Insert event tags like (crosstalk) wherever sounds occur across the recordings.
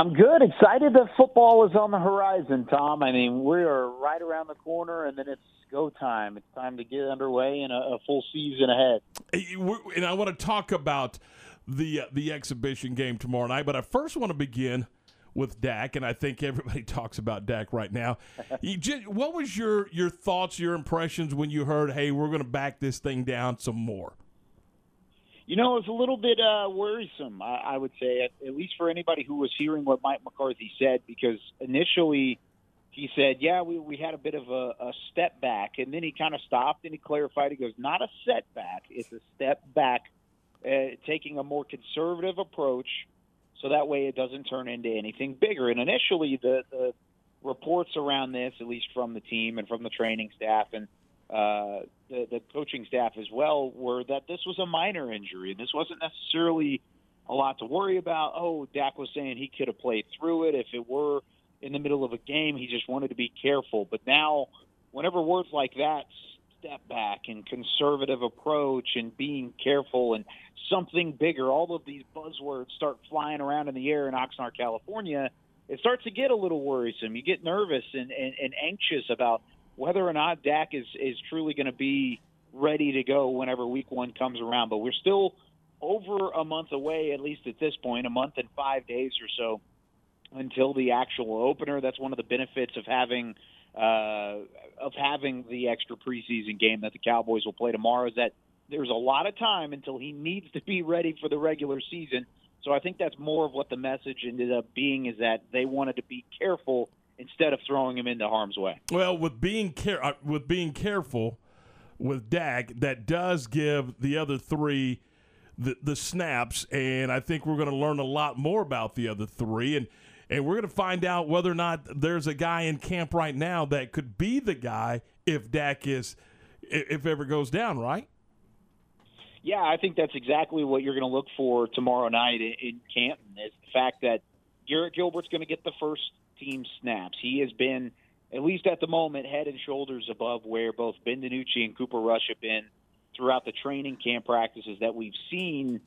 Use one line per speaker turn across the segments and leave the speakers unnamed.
I'm good. Excited that football is on the horizon, Tom. I mean, we are right around the corner, and then it's go time. It's time to get underway and a, full season ahead.
And I want to talk about the uh, the exhibition game tomorrow night, but I first want to begin with Dak, and I think everybody (laughs) talks about Dak right now. (laughs) what was your your thoughts, your impressions when you heard, "Hey, we're going to back this thing down some more"?
You know, it was a little bit uh, worrisome, I, I would say, at, at least for anybody who was hearing what Mike McCarthy said, because initially he said, "Yeah, we we had a bit of a, a step back," and then he kind of stopped and he clarified. He goes, "Not a setback; it's a step back, uh, taking a more conservative approach, so that way it doesn't turn into anything bigger." And initially, the the reports around this, at least from the team and from the training staff and uh, the, the coaching staff as well, were that this was a minor injury. And this wasn't necessarily a lot to worry about. Oh, Dak was saying he could have played through it if it were in the middle of a game. He just wanted to be careful. But now, whenever words like that, step back and conservative approach and being careful and something bigger, all of these buzzwords start flying around in the air in Oxnard, California. It starts to get a little worrisome. You get nervous and, and, and anxious about whether or not Dak is is truly going to be ready to go whenever Week One comes around. But we're still over a month away, at least at this point, a month and five days or so until the actual opener. That's one of the benefits of having uh, of having the extra preseason game that the Cowboys will play tomorrow. Is that there's a lot of time until he needs to be ready for the regular season. So I think that's more of what the message ended up being is that they wanted to be careful instead of throwing him into harm's way.
Well, with being care uh, with being careful with Dak, that does give the other three the the snaps, and I think we're going to learn a lot more about the other three, and and we're going to find out whether or not there's a guy in camp right now that could be the guy if Dak is if ever goes down, right?
Yeah, I think that's exactly what you're going to look for tomorrow night in, in Canton. Is the fact that Garrett Gilbert's going to get the first team snaps. He has been, at least at the moment, head and shoulders above where both Ben DiNucci and Cooper Rush have been throughout the training camp practices that we've seen.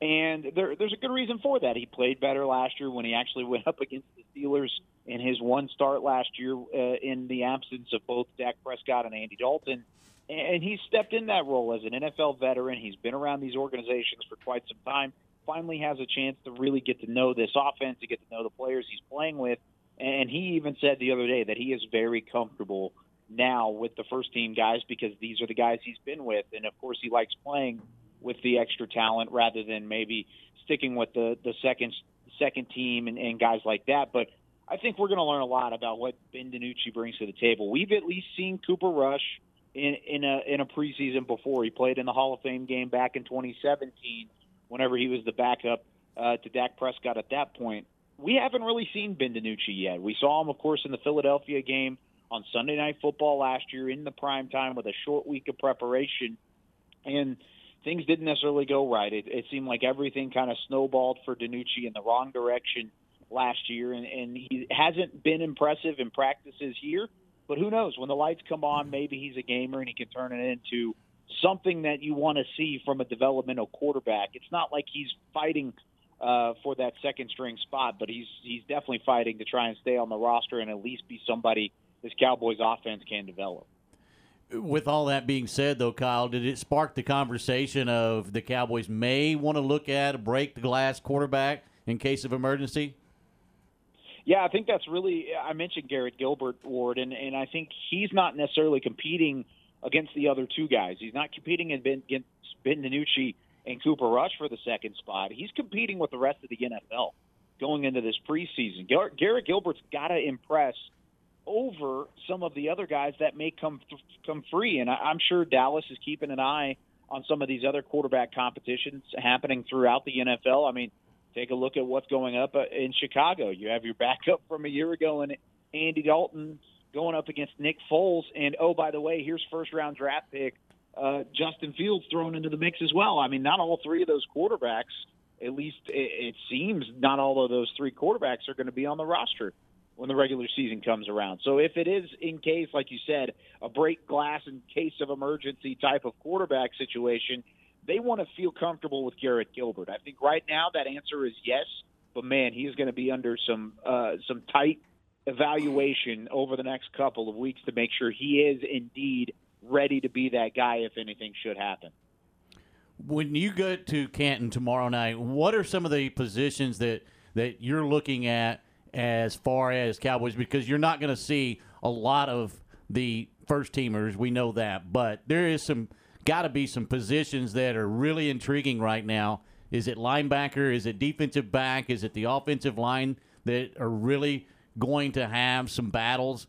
And there, there's a good reason for that. He played better last year when he actually went up against the Steelers in his one start last year uh, in the absence of both Dak Prescott and Andy Dalton. And he's stepped in that role as an NFL veteran. He's been around these organizations for quite some time. Finally has a chance to really get to know this offense, to get to know the players he's playing with. And he even said the other day that he is very comfortable now with the first team guys because these are the guys he's been with. And of course, he likes playing with the extra talent rather than maybe sticking with the, the second second team and, and guys like that. But I think we're going to learn a lot about what Ben DiNucci brings to the table. We've at least seen Cooper Rush in, in a in a preseason before. He played in the Hall of Fame game back in 2017, whenever he was the backup uh, to Dak Prescott at that point we haven't really seen Ben DiNucci yet. We saw him, of course, in the Philadelphia game on Sunday Night Football last year in the prime time with a short week of preparation, and things didn't necessarily go right. It, it seemed like everything kind of snowballed for DiNucci in the wrong direction last year, and, and he hasn't been impressive in practices here. But who knows? When the lights come on, maybe he's a gamer and he can turn it into something that you want to see from a developmental quarterback. It's not like he's fighting uh, for that second string spot, but he's he's definitely fighting to try and stay on the roster and at least be somebody this Cowboys offense can develop.
With all that being said, though, Kyle, did it spark the conversation of the Cowboys may want to look at a break the glass quarterback in case of emergency?
Yeah, I think that's really. I mentioned Garrett Gilbert Ward, and and I think he's not necessarily competing against the other two guys. He's not competing against Ben DiNucci and Cooper Rush for the second spot. He's competing with the rest of the NFL going into this preseason. Garrett Gilbert's got to impress over some of the other guys that may come come free, and I'm sure Dallas is keeping an eye on some of these other quarterback competitions happening throughout the NFL. I mean, take a look at what's going up uh, in Chicago. You have your backup from a year ago and Andy Dalton going up against Nick Foles, and oh by the way, here's first round draft pick uh, Justin Fields thrown into the mix as well. I mean, not all three of those quarterbacks, at least it, it seems, not all of those three quarterbacks are going to be on the roster when the regular season comes around. So if it is in case, like you said, a break glass in case of emergency type of quarterback situation, they want to feel comfortable with Garrett Gilbert. I think right now that answer is yes, but man, he is going to be under some uh, some tight evaluation over the next couple of weeks to make sure he is indeed ready to be that guy if anything should happen.
When you go to Canton tomorrow night, what are some of the positions that that you're looking at as far as Cowboys? Because you're not going to see a lot of the first teamers. We know that, but there is some got to be some positions that are really intriguing right now. Is it linebacker? Is it defensive back? Is it the offensive line that are really going to have some battles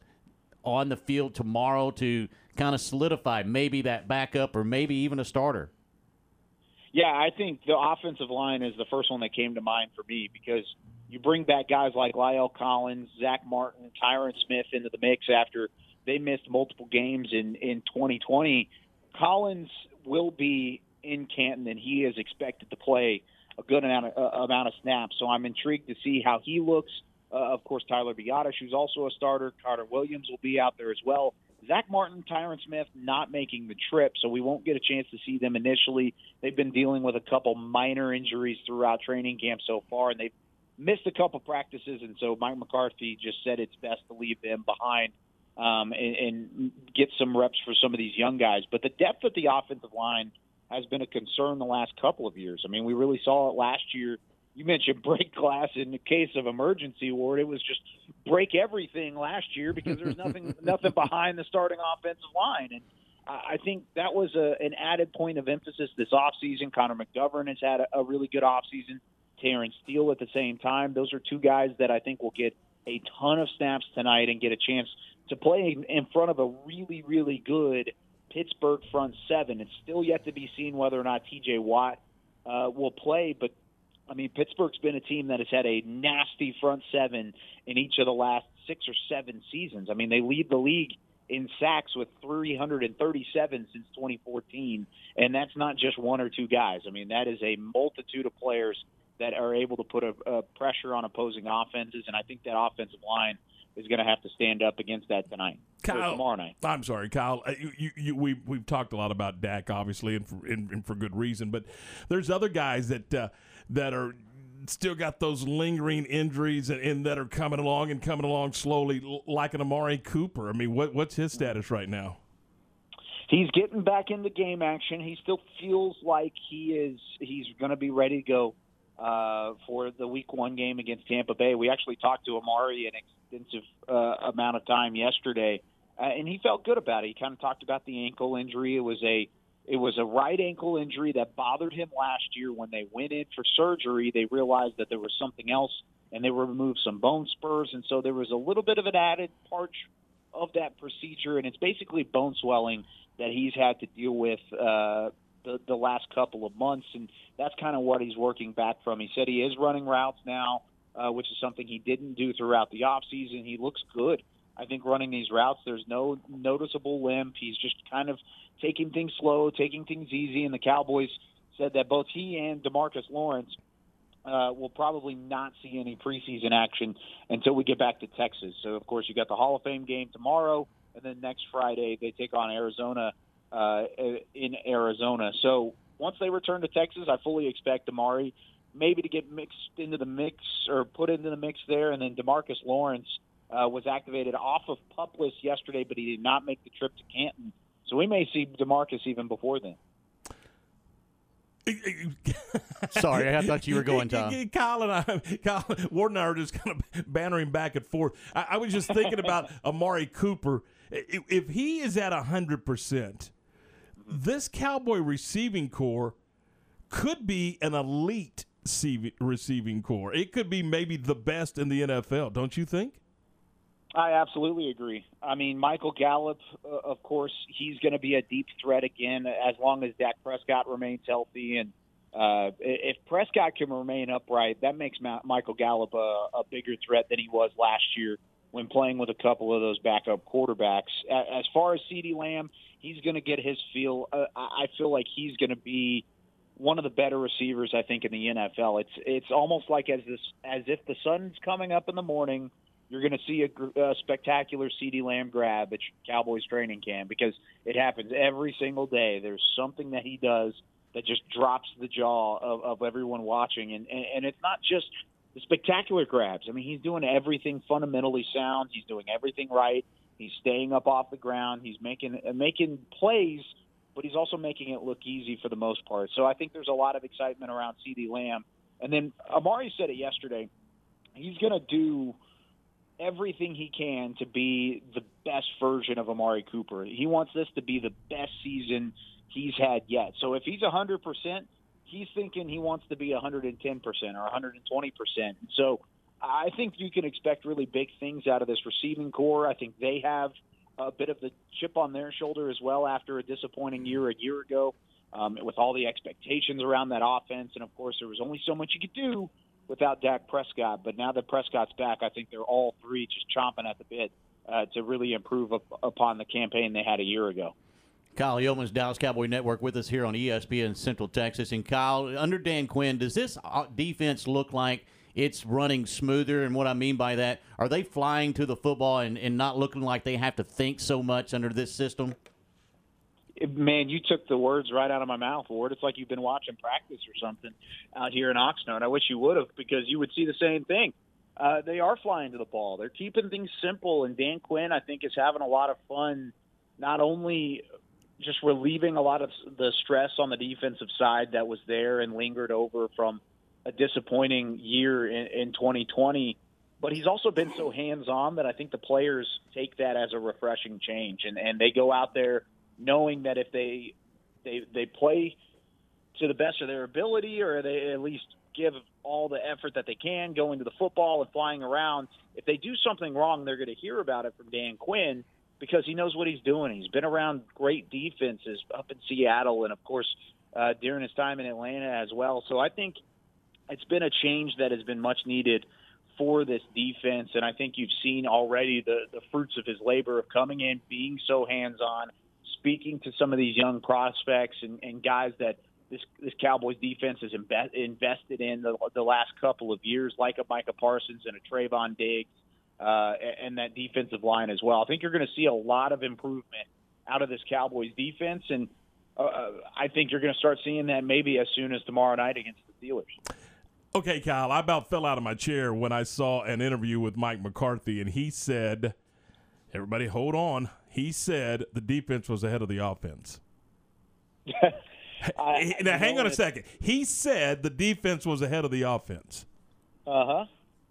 on the field tomorrow to kind of solidify maybe that backup or maybe even a starter?
Yeah, I think the offensive line is the first one that came to mind for me because you bring back guys like La'el Collins, Zack Martin, Tyron Smith into the mix after they missed multiple games in in 2020. Collins will be in Canton, and he is expected to play a good amount of, uh, amount of snaps. So I'm intrigued to see how he looks. Uh, of course, Tyler Biadasz, who's also a starter. Connor Williams will be out there as well. Zack Martin, Tyron Smith not making the trip, so we won't get a chance to see them initially. They've been dealing with a couple minor injuries throughout training camp so far, and they've missed a couple practices, and so Mike McCarthy just said it's best to leave them behind um, and, and get some reps for some of these young guys. But the depth of the offensive line has been a concern the last couple of years. I mean, we really saw it last year. You mentioned break glass in the case of emergency ward. It was just break everything last year because there was nothing (laughs) nothing behind the starting offensive line. And I think that was a, an added point of emphasis this offseason. Connor McGovern has had a, a really good offseason. Terence Steele at the same time. Those are two guys that I think will get a ton of snaps tonight and get a chance to play in front of a really, really good Pittsburgh front seven. It's still yet to be seen whether or not TJ Watt uh, will play, but I mean, Pittsburgh's been a team that has had a nasty front seven in each of the last six or seven seasons. I mean, they lead the league in sacks with 337 since 2014, and that's not just one or two guys. I mean, that is a multitude of players that are able to put a, a pressure on opposing offenses, and I think that offensive line is going to have to stand up against that tonight.
Kyle,
tomorrow night.
I'm sorry, Kyle. Uh, you, you, you, we we've talked a lot about Dak, obviously, and for, and, and for good reason. But there's other guys that uh, that are still got those lingering injuries and, and, that are coming along and coming along slowly, like an Amari Cooper. I mean, what what's his status right now?
He's getting back into game action. He still feels like he is. He's going to be ready to go uh, for the Week One game against Tampa Bay. We actually talked to Amari an extensive uh, amount of time yesterday, uh, and he felt good about it. He kind of talked about the ankle injury. It was a it was a right ankle injury that bothered him last year. When they went in for surgery, they realized that there was something else, and they removed some bone spurs, and so there was a little bit of an added part of that procedure, and it's basically bone swelling that he's had to deal with uh, the, the last couple of months, and that's kind of what he's working back from. He said he is running routes now, uh, which is something he didn't do throughout the off season. He looks good. I think running these routes, there's no noticeable limp. He's just kind of taking things slow, taking things easy. And the Cowboys said that both he and Demarcus Lawrence uh, will probably not see any preseason action until we get back to Texas. So, of course, you got the Hall of Fame game tomorrow, and then next Friday they take on Arizona uh, in Arizona. So once they return to Texas, I fully expect Amari maybe to get mixed into the mix or put into the mix there, and then Demarcus Lawrence uh, was activated off of pup list yesterday, but he did not make the trip to Canton. So we may see Demarcus even before then. (laughs)
Sorry, I thought you were going, (laughs) Tom.
Kyle and I, (laughs) Kyle, Ward and I are just kind of bantering back and forth. I, I was just thinking about Amari Cooper. If, if he is at hundred percent, this Cowboy receiving corps could be an elite receiving corps. It could be maybe the best in the NFL, don't you think?
I absolutely agree. I mean, Michael Gallup, uh, of course, he's going to be a deep threat again as long as Dak Prescott remains healthy. And uh, if Prescott can remain upright, that makes Ma- Michael Gallup a, a bigger threat than he was last year when playing with a couple of those backup quarterbacks. As far as CeeDee Lamb, he's going to get his feel. Uh, I feel like he's going to be one of the better receivers I think in the NFL. It's it's almost like as this as if the sun's coming up in the morning, you're going to see a, a spectacular CeeDee Lamb grab at Cowboys training camp because it happens every single day. There's something that he does that just drops the jaw of, of everyone watching, and, and and it's not just the spectacular grabs. I mean, he's doing everything fundamentally sound. He's doing everything right. He's staying up off the ground. He's making uh, making plays, but he's also making it look easy for the most part. So I think there's a lot of excitement around CeeDee Lamb. And then Amari said it yesterday. He's going to do everything he can to be the best version of Amari Cooper. He wants this to be the best season he's had yet. So if he's 100%, he's thinking he wants to be 110% or 120%. So I think you can expect really big things out of this receiving corps. I think they have a bit of the chip on their shoulder as well after a disappointing year a year ago um, with all the expectations around that offense. And of course, there was only so much you could do without Dak Prescott. But now that Prescott's back, I think they're all three just chomping at the bit uh, to really improve up, upon the campaign they had a year ago.
Kyle Youmans, Dallas Cowboy Network, with us here on ESPN Central Texas. And Kyle, under Dan Quinn, does this uh, defense look like it's running smoother? And what I mean by that, are they flying to the football and, and not looking like they have to think so much under this system?
Man, you took the words right out of my mouth, Ward. It's like you've been watching practice or something out here in Oxnard. I wish you would have because you would see the same thing. Uh, they are flying to the ball. They're keeping things simple, and Dan Quinn, I think, is having a lot of fun, not only just relieving a lot of the stress on the defensive side that was there and lingered over from a disappointing year in, in 2020. But he's also been so hands on that I think the players take that as a refreshing change, and and they go out there knowing that if they they they play to the best of their ability, or they at least give all the effort that they can going to the football and flying around. If they do something wrong, they're going to hear about it from Dan Quinn because he knows what he's doing. He's been around great defenses up in Seattle and, of course, uh, during his time in Atlanta as well. So I think it's been a change that has been much needed for this defense. And I think you've seen already the, the fruits of his labor of coming in, being so hands on, speaking to some of these young prospects and, and guys that this this Cowboys defense has imbe- invested in the, the last couple of years, like a Micah Parsons and a Trevon Diggs, uh, and that defensive line as well. I think you're going to see a lot of improvement out of this Cowboys defense, and uh, I think you're going to start seeing that maybe as soon as tomorrow night against the Steelers.
Okay, Kyle, I about fell out of my chair when I saw an interview with Mike McCarthy, and he said, "Everybody, hold on." He said the defense was ahead of the offense. (laughs) I, now, hang on a second. He said the defense was ahead of the offense.
Uh huh.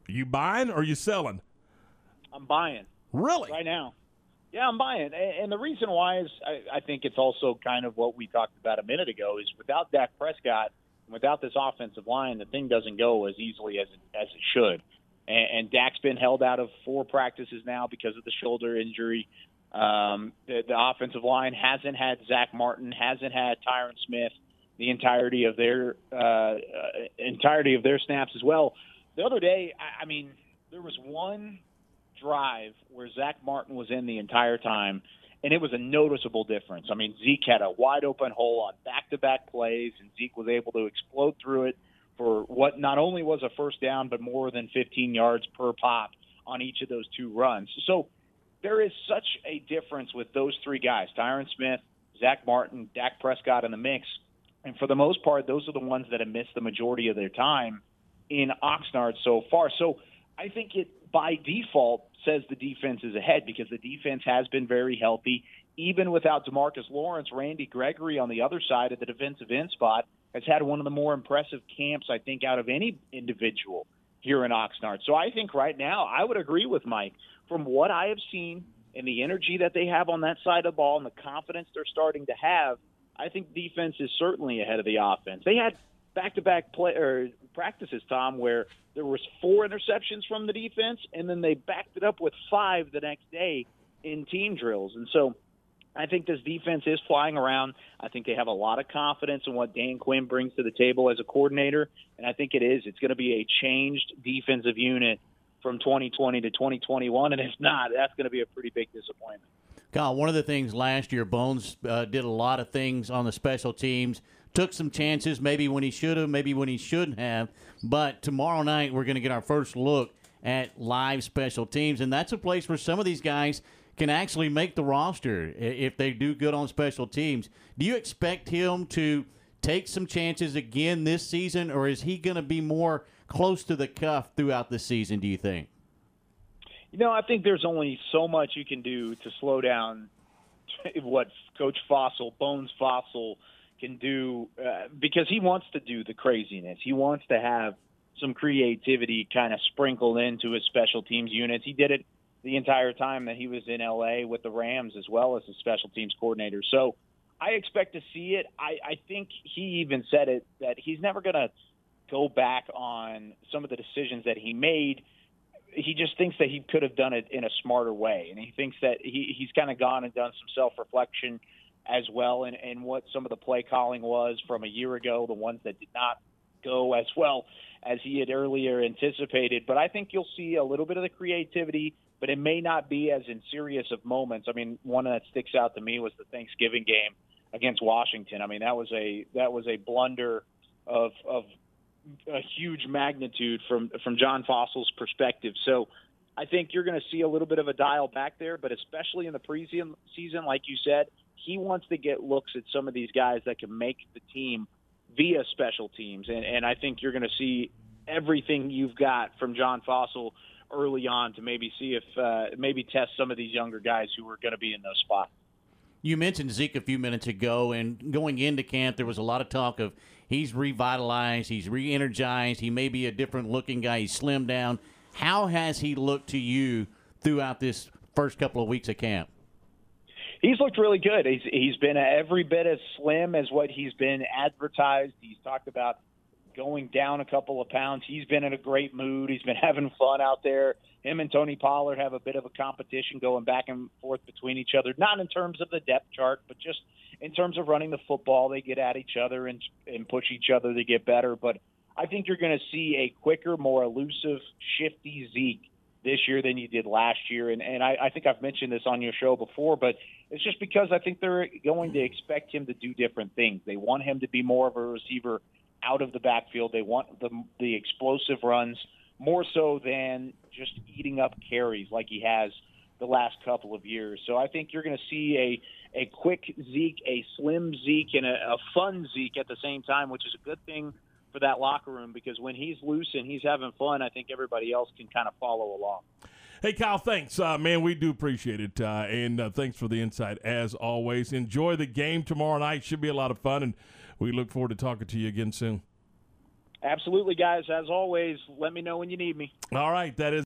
You buying or you selling?
I'm buying.
Really?
Right now. Yeah, I'm buying. And the reason why is I, I think it's also kind of what we talked about a minute ago is without Dak Prescott, and without this offensive line, the thing doesn't go as easily as it, as it should. And, and Dak's been held out of four practices now because of the shoulder injury. Um, the, the offensive line hasn't had Zack Martin, hasn't had Tyron Smith the entirety of their uh, uh, entirety of their snaps as well. The other day, I, I mean, there was one drive where Zack Martin was in the entire time, and it was a noticeable difference. I mean, Zeke had a wide open hole on back to back plays, and Zeke was able to explode through it for what not only was a first down, but more than 15 yards per pop on each of those two runs. So there is such a difference with those three guys Tyron Smith, Zack Martin, Dak Prescott in the mix. And for the most part, those are the ones that have missed the majority of their time in Oxnard so far. So I think it by default says the defense is ahead because the defense has been very healthy. Even without Demarcus Lawrence, Randy Gregory on the other side of the defensive end spot has had one of the more impressive camps, I think, out of any individual here in Oxnard. So I think right now I would agree with Mike. From what I have seen and the energy that they have on that side of the ball and the confidence they're starting to have, I think defense is certainly ahead of the offense. They had back-to-back practices, Tom, where there was four interceptions from the defense, and then they backed it up with five the next day in team drills. And so I think this defense is flying around. I think they have a lot of confidence in what Dan Quinn brings to the table as a coordinator, and I think it is. It's going to be a changed defensive unit from 2020 to 2021, and if not, that's going to be a pretty big disappointment.
Kyle, one of the things last year, Bones uh, did a lot of things on the special teams, took some chances, maybe when he should have, maybe when he shouldn't have. But tomorrow night, we're going to get our first look at live special teams, and that's a place where some of these guys can actually make the roster if they do good on special teams. Do you expect him to take some chances again this season, or is he going to be more close to the cuff throughout the season? Do you think?
You know, I think there's only so much you can do to slow down (laughs) what Coach Fassel, Bones Fassel, can do uh, because he wants to do the craziness. He wants to have some creativity kind of sprinkled into his special teams units. He did it the entire time that he was in LA with the Rams as well as the special teams coordinator. So I expect to see it. I, I think he even said it that he's never going to go back on some of the decisions that he made. He just thinks that he could have done it in a smarter way, and he thinks that he, he's kind of gone and done some self reflection as well, and, and what some of the play calling was from a year ago, the ones that did not go as well as he had earlier anticipated. But I think you'll see a little bit of the creativity, but it may not be as in serious of moments. I mean, one that sticks out to me was the Thanksgiving game against Washington. I mean, that was a that was a blunder of of a huge magnitude from from John Fassel's perspective. So I think you're going to see a little bit of a dial back there, but especially in the preseason season, like you said, he wants to get looks at some of these guys that can make the team via special teams, and and I think you're going to see everything you've got from John Fassel early on to maybe see if uh, maybe test some of these younger guys who are going to be in those spots.
You mentioned Zeke a few minutes ago, and going into camp, there was a lot of talk of he's revitalized, he's re energized, he may be a different looking guy, he's slimmed down. How has he looked to you throughout this first couple of weeks of camp?
He's looked really good. He's he's been every bit as slim as what he's been advertised. He's talked about going down a couple of pounds. He's been in a great mood. He's been (laughs) having fun out there. Him and Tony Pollard have a bit of a competition going back and forth between each other, not in terms of the depth chart, but just in terms of running the football. They get at each other and and push each other to get better. But I think you're going to see a quicker, more elusive, shifty Zeke this year than you did last year. And and I, I think I've mentioned this on your show before, but it's just because I think they're going to expect him to do different things. They want him to be more of a receiver out of the backfield. They want the the explosive runs more so than just eating up carries like he has the last couple of years. So I think you're going to see a a quick Zeke, a slim Zeke, and a, a fun Zeke at the same time, which is a good thing for that locker room because when he's loose and he's having fun, I think everybody else can kind of follow along.
Hey, Kyle, thanks. Uh, man, we do appreciate it. Uh, and uh, thanks for the insight as always. Enjoy the game tomorrow night. Should be a lot of fun. And we look forward to talking to you again soon.
Absolutely, guys. As always, let me know when you need me.
All right. That is.